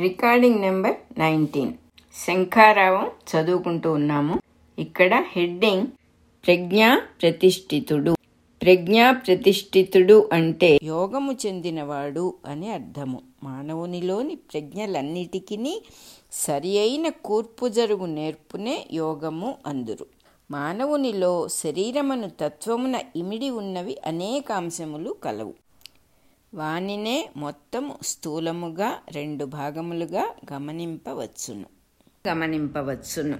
Recording number nineteen. శంఖారావం చదువుకుంటూ ఉన్నాము. ఇక్కడ హెడ్డింగ్ ప్రజ్ఞా ప్రతిష్ఠితుడు. ప్రజ్ఞా ప్రతిష్ఠితుడు అంటే యోగము చెందినవాడు అని అర్థము. మానవునిలోని ప్రజ్ఞలన్నిటికీ సరి అయిన కూర్పు జరుగు నేర్పునే యోగము అందురు. మానవునిలో శరీరమును తత్వమున ఇమిడి ఉన్నవి అనేక అంశములు కలవు. వానినే మొత్తము స్థూలముగా రెండు భాగములుగా గమనింపవచ్చును. గమనింపవచ్చును.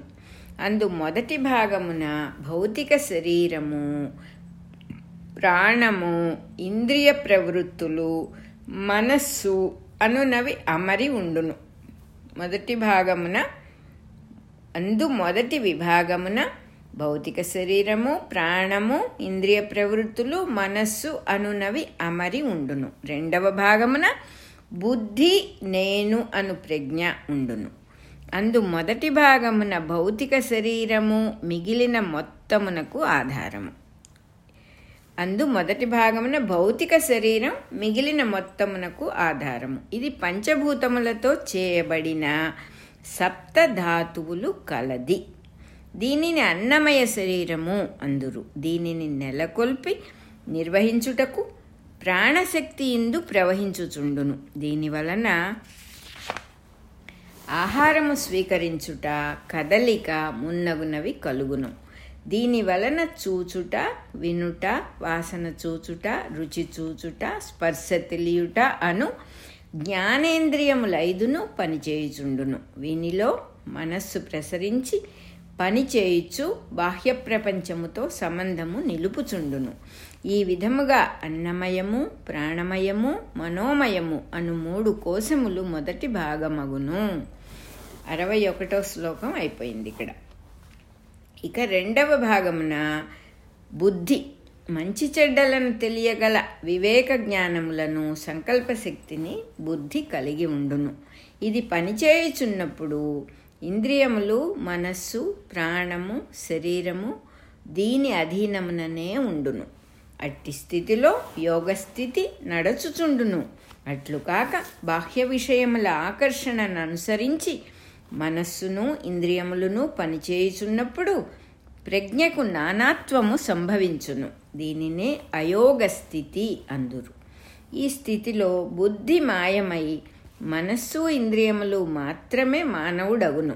అందు మొదటి భాగమున భౌతిక శరీరము ప్రాణము ఇంద్రియ ప్రవృత్తులు మనస్సు అనునవి అమరి ఉండును. మొదటి భాగమున అందు మొదటి విభాగమున భౌతిక శరీరము ప్రాణము ఇంద్రియ ప్రవృత్తులు మనస్సు అనునవి అమరి ఉండును. రెండవ భాగమున బుద్ధి నేను అను ప్రజ్ఞ ఉండును. అందు మొదటి భాగమున భౌతిక శరీరము మిగిలిన మొత్తమునకు ఆధారము. అందు మొదటి భాగమున భౌతిక శరీరం మిగిలిన మొత్తమునకు ఆధారము. ఇది పంచభూతములతో చేయబడిన సప్తధాతువులు కలది. దీనిని అన్నమయ శరీరము అందురు. దీనిని నెలకొల్పి నిర్వహించుటకు ప్రాణశక్తి ఇందు ప్రవహించుచుండును. దీని వలన ఆహారము స్వీకరించుట కదలిక మున్నగునవి కలుగును. దీని వలన చూచుట వినుట వాసన చూచుట రుచి చూచుట స్పర్శ తెలియుట అను జ్ఞానేంద్రియములైదును పనిచేయుచుండును. వీనిలో మనస్సు ప్రసరించి పని చేయుచు బాహ్య ప్రపంచముతో సంబంధము నిలుపుచుండును. ఈ విధముగా అన్నమయము ప్రాణమయము మనోమయము అను మూడు కోశములు మొదటి భాగమగును. అరవై ఒకటో శ్లోకం అయిపోయింది ఇక్కడ. ఇక రెండవ భాగమున బుద్ధి మంచి చెడ్డలను తెలియగల వివేక జ్ఞానములను సంకల్పశక్తిని బుద్ధి కలిగి ఉండును. ఇది పనిచేయుచున్నప్పుడు ఇంద్రియములు మనస్సు ప్రాణము శరీరము దీని అధీనముననే ఉండును. అట్టి స్థితిలో యోగస్థితి నడచుచుండును. అట్లు కాక బాహ్య విషయముల ఆకర్షణను అనుసరించి మనస్సును ఇంద్రియములను పనిచేయుచున్నప్పుడు ప్రజ్ఞకు నానాత్వము సంభవించును. దీనినే అయోగ స్థితి అందురు. ఈ స్థితిలో బుద్ధి మాయమై మనస్సు ఇంద్రియములు మాత్రమే మానవుడగును.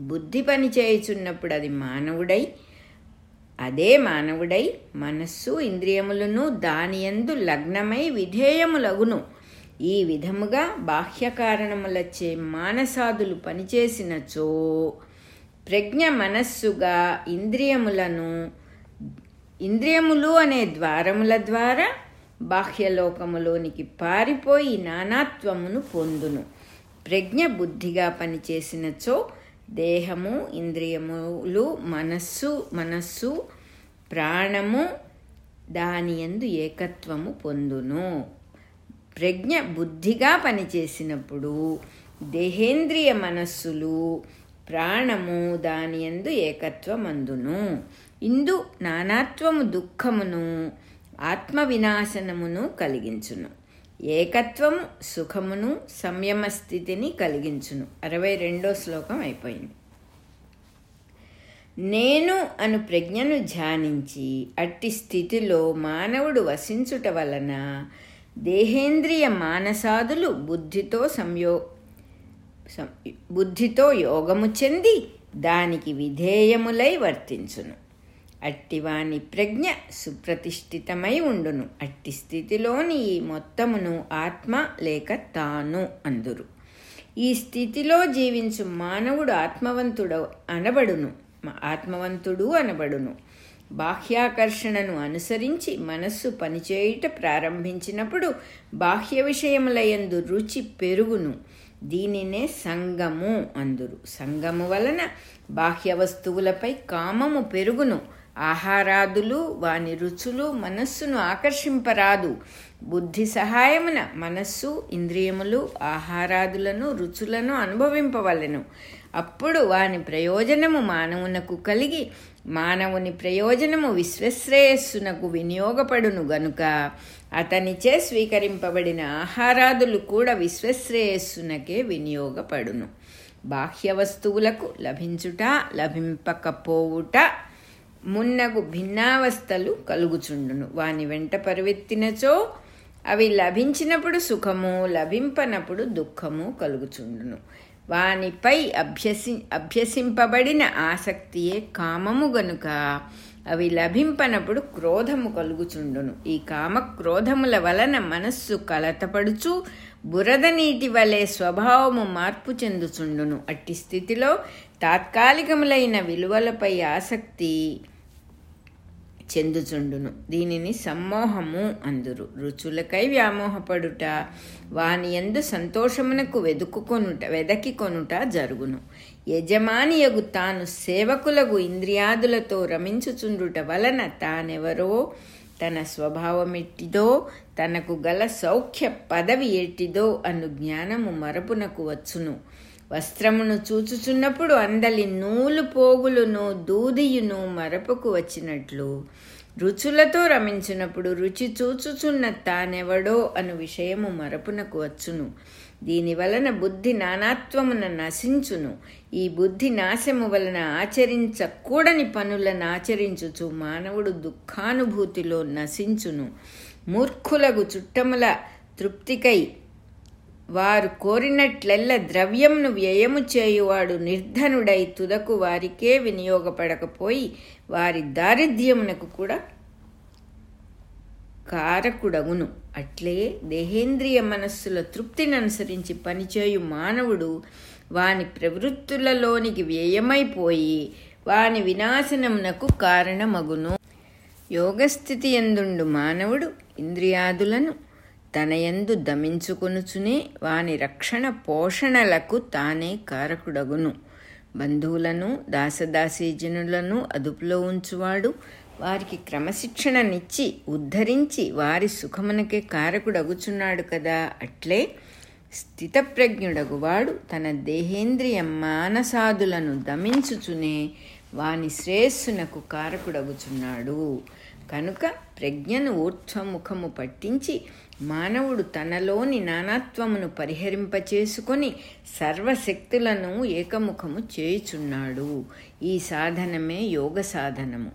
బుద్ధి పని చేయుచున్నప్పుడు అది మానవుడై అదే మానవుడై మనస్సు ఇంద్రియములను దానియందు లగ్నమై విధేయములగును. ఈ విధముగా బాహ్య కారణములచే మానసాదులు పనిచేసినచో ప్రజ్ఞ మనస్సుగా ఇంద్రియములను ఇంద్రియములు అనే ద్వారముల ద్వారా బాహ్యలోకములోనికి పారిపోయి నానాత్వమును పొందును. ప్రజ్ఞ బుద్ధిగా పనిచేసినచో దేహము ఇంద్రియములు మనస్సు మనస్సు ప్రాణము దాని యందు ఏకత్వము పొందును. ప్రజ్ఞ బుద్ధిగా పనిచేసినప్పుడు దేహేంద్రియ మనస్సులు ప్రాణము దాని యందు ఏకత్వమందును. ఇందు నానాత్వము దుఃఖమును ఆత్మ వినాశనమును కలిగించును. ఏకత్వము సుఖమును సంయమ స్థితిని కలిగించును. అరవై రెండో శ్లోకం అయిపోయింది. నేను అను ప్రజ్ఞను ధ్యానించి అట్టి స్థితిలో మానవుడు వసించుట వలన దేహేంద్రియ మానసాదులు బుద్ధితో సంయో బుద్ధితో యోగము చెంది దానికి విధేయములై వర్తించును. అట్టివాని ప్రజ్ఞ సుప్రతిష్ఠితమై ఉండును. అట్టి స్థితిలోని ఈ మొత్తమును ఆత్మ లేక తాను అందురు. ఈ స్థితిలో జీవించు మానవుడు ఆత్మవంతుడు అనబడును. ఆత్మవంతుడు అనబడును. బాహ్యాకర్షణను అనుసరించి మనస్సు పనిచేయుట ప్రారంభించినప్పుడు బాహ్య విషయములయందు రుచి పెరుగును. దీనినే సంగము అందురు. సంగము వలన బాహ్య వస్తువులపై కామము పెరుగును. ఆహారాదులు వాని రుచులు మనస్సును ఆకర్షింపరాదు. బుద్ధి సహాయమున మనస్సు ఇంద్రియములు ఆహారాదులను రుచులను అనుభవింపవలెను. అప్పుడు వాని ప్రయోజనము మానవునకు కలిగి మానవుని ప్రయోజనము విశ్వశ్రేయస్సునకు వినియోగపడును గనుక అతనిచే స్వీకరింపబడిన ఆహారాదులు కూడా విశ్వశ్రేయస్సునకే వినియోగపడును. బాహ్య వస్తువులకు లభించుట లభింపకపోవుట మున్నగు భిన్నావస్థలు కలుగుచుండును. వాని వెంట పరివెత్తినచో అవి లభించినప్పుడు సుఖము లభింపనప్పుడు దుఃఖము కలుగుచుండును. వానిపై అభ్యసి అభ్యసింపబడిన ఆసక్తియే కామము గనుక అవి లభింపనప్పుడు క్రోధము కలుగుచుండును. ఈ కామ క్రోధముల వలన మనస్సు కలతపడుచు బురద నీటి వలె స్వభావము మార్పు చెందుచుండును. అట్టి స్థితిలో తాత్కాలికములైన విలువలపై ఆసక్తి చెందుచుండును. దీనిని సమ్మోహము అందురు. రుచులకై వ్యామోహపడుట వాని ఎందు సంతోషమునకు వెదుకుకొనుట వెదకి కొనుట జరుగును యజమానియగు తాను సేవకులకు ఇంద్రియాదులతో రమించుచుండుట వలన తానెవరో తన స్వభావమెట్టిదో తనకు గల సౌఖ్య పదవి ఎట్టిదో అను జ్ఞానము మరపునకు వచ్చును. వస్త్రమును చూచుచున్నప్పుడు అందలి నూలు పోగులును దూదియును మరపుకు వచ్చినట్లు. రుచులతో రమించినప్పుడు రుచి చూచుచున్న తానెవడో అను విషయము మరపునకు వచ్చును. దీని వలన బుద్ధి నానాత్వమున నశించును. ఈ బుద్ధి నాశము వలన ఆచరించకూడని పనులను ఆచరించుచు మానవుడు దుఃఖానుభూతిలో నశించును. మూర్ఖులకు చుట్టముల తృప్తికై వారు కోరినట్లెల్ల ద్రవ్యంను వ్యయము చేయువాడు నిర్ధనుడై తుదకు వారికే వినియోగపడకపోయి వారి దారిద్ర్యమునకు కూడా కారకుడగును. అట్లే దేహేంద్రియ మనస్సుల తృప్తిని అనుసరించి పనిచేయు మానవుడు వాని ప్రవృత్తులలోనికి వ్యయమైపోయి వాని వినాశనమునకు కారణమగును. యోగస్థితి ఎందుండు మానవుడు ఇంద్రియాదులను తనయందు దమించుకొనుచునే వాని రక్షణ పోషణలకు తానే కారకుడగును. బంధువులను దాసదాసీజనులను అదుపులో ఉంచువాడు. వారికి క్రమశిక్షణనిచ్చి ఉద్ధరించి వారి సుఖమునకే కారకుడగుచున్నాడు కదా. అట్లే స్థితప్రజ్ఞుడగువాడు తన దేహేంద్రియ మానసాదులను దమించుచునే వాని శ్రేయస్సునకు కారకుడగుచున్నాడు. కనుక ప్రజ్ఞను ఊర్ధ్వముఖము పట్టించి మానవుడు తనలోని నానాత్వమును పరిహరింపచేసుకొని సర్వశక్తులను ఏకముఖము చేయుచున్నాడు. ఈ సాధనమే యోగ సాధనము.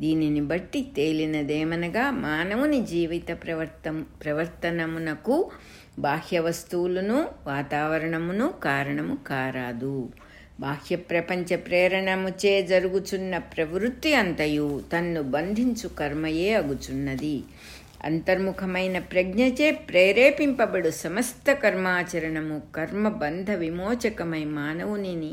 దీనిని బట్టి తేలినదేమనగా మానవుని జీవిత ప్రవర్తం ప్రవర్తనమునకు బాహ్య వస్తువులను వాతావరణమును కారణము కారాదు. బాహ్య ప్రపంచ ప్రేరణముచే జరుగుచున్న ప్రవృత్తి అంతయు తన్ను బంధించు కర్మయే అగుచున్నది. అంతర్ముఖమైన ప్రజ్ఞచే ప్రేరేపింపబడు సమస్త కర్మాచరణము కర్మబంధ విమోచకమై మానవునిని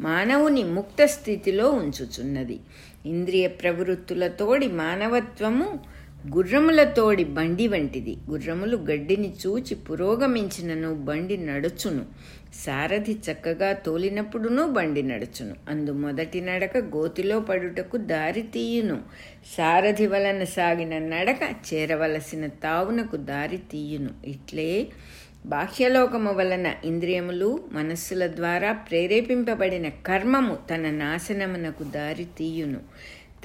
మానవుని ముక్త స్థితిలో ఉంచుచున్నది. ఇంద్రియ ప్రవృత్తులతోడి మానవత్వము గుర్రములతోడి బండి వంటిది. గుర్రములు గడ్డిని చూచి పురోగమించినను బండి నడుచును. సారథి చక్కగా తోలినప్పుడునూ బండి నడుచును. అందు మొదటి నడక గోతిలో పడుటకు దారి తీయును. సారథి వలన సాగిన నడక చేరవలసిన తావునకు దారి తీయును. ఇట్లే బాహ్యలోకము వలన ఇంద్రియములు మనస్సుల ద్వారా ప్రేరేపింపబడిన కర్మము తన నాశనమునకు దారి తీయును.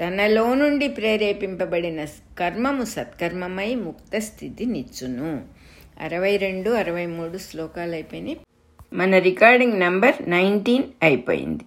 తనలో నుండి ప్రేరేపింపబడిన కర్మము సత్కర్మమై ముక్త స్థితి నిచ్చును. అరవై రెండు అరవై మూడు శ్లోకాలు అయిపోయినాయి మన రికార్డింగ్ నంబర్ నైన్టీన్ అయిపోయింది.